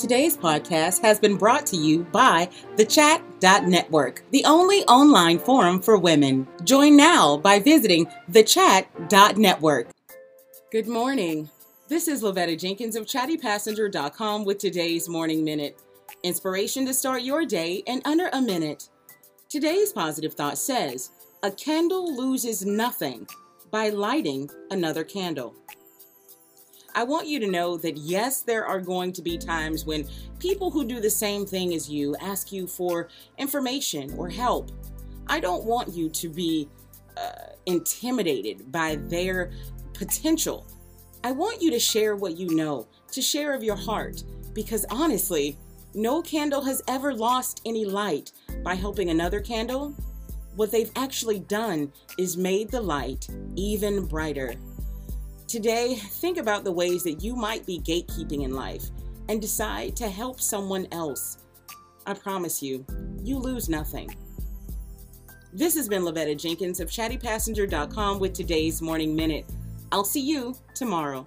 Today's podcast has been brought to you by the Chat.network, the only online forum for women. Join now by visiting the thechat.network. Good morning. This is Lavetta Jenkins of chattypassenger.com with today's Morning Minute. Inspiration to start your day in under a minute. Today's positive thought says, A candle loses nothing by lighting another candle. I want you to know that yes, there are going to be times when people who do the same thing as you ask you for information or help. I don't want you to be uh, intimidated by their potential. I want you to share what you know, to share of your heart, because honestly, no candle has ever lost any light by helping another candle. What they've actually done is made the light even brighter. Today, think about the ways that you might be gatekeeping in life and decide to help someone else. I promise you, you lose nothing. This has been Lavetta Jenkins of chattypassenger.com with today's Morning Minute. I'll see you tomorrow.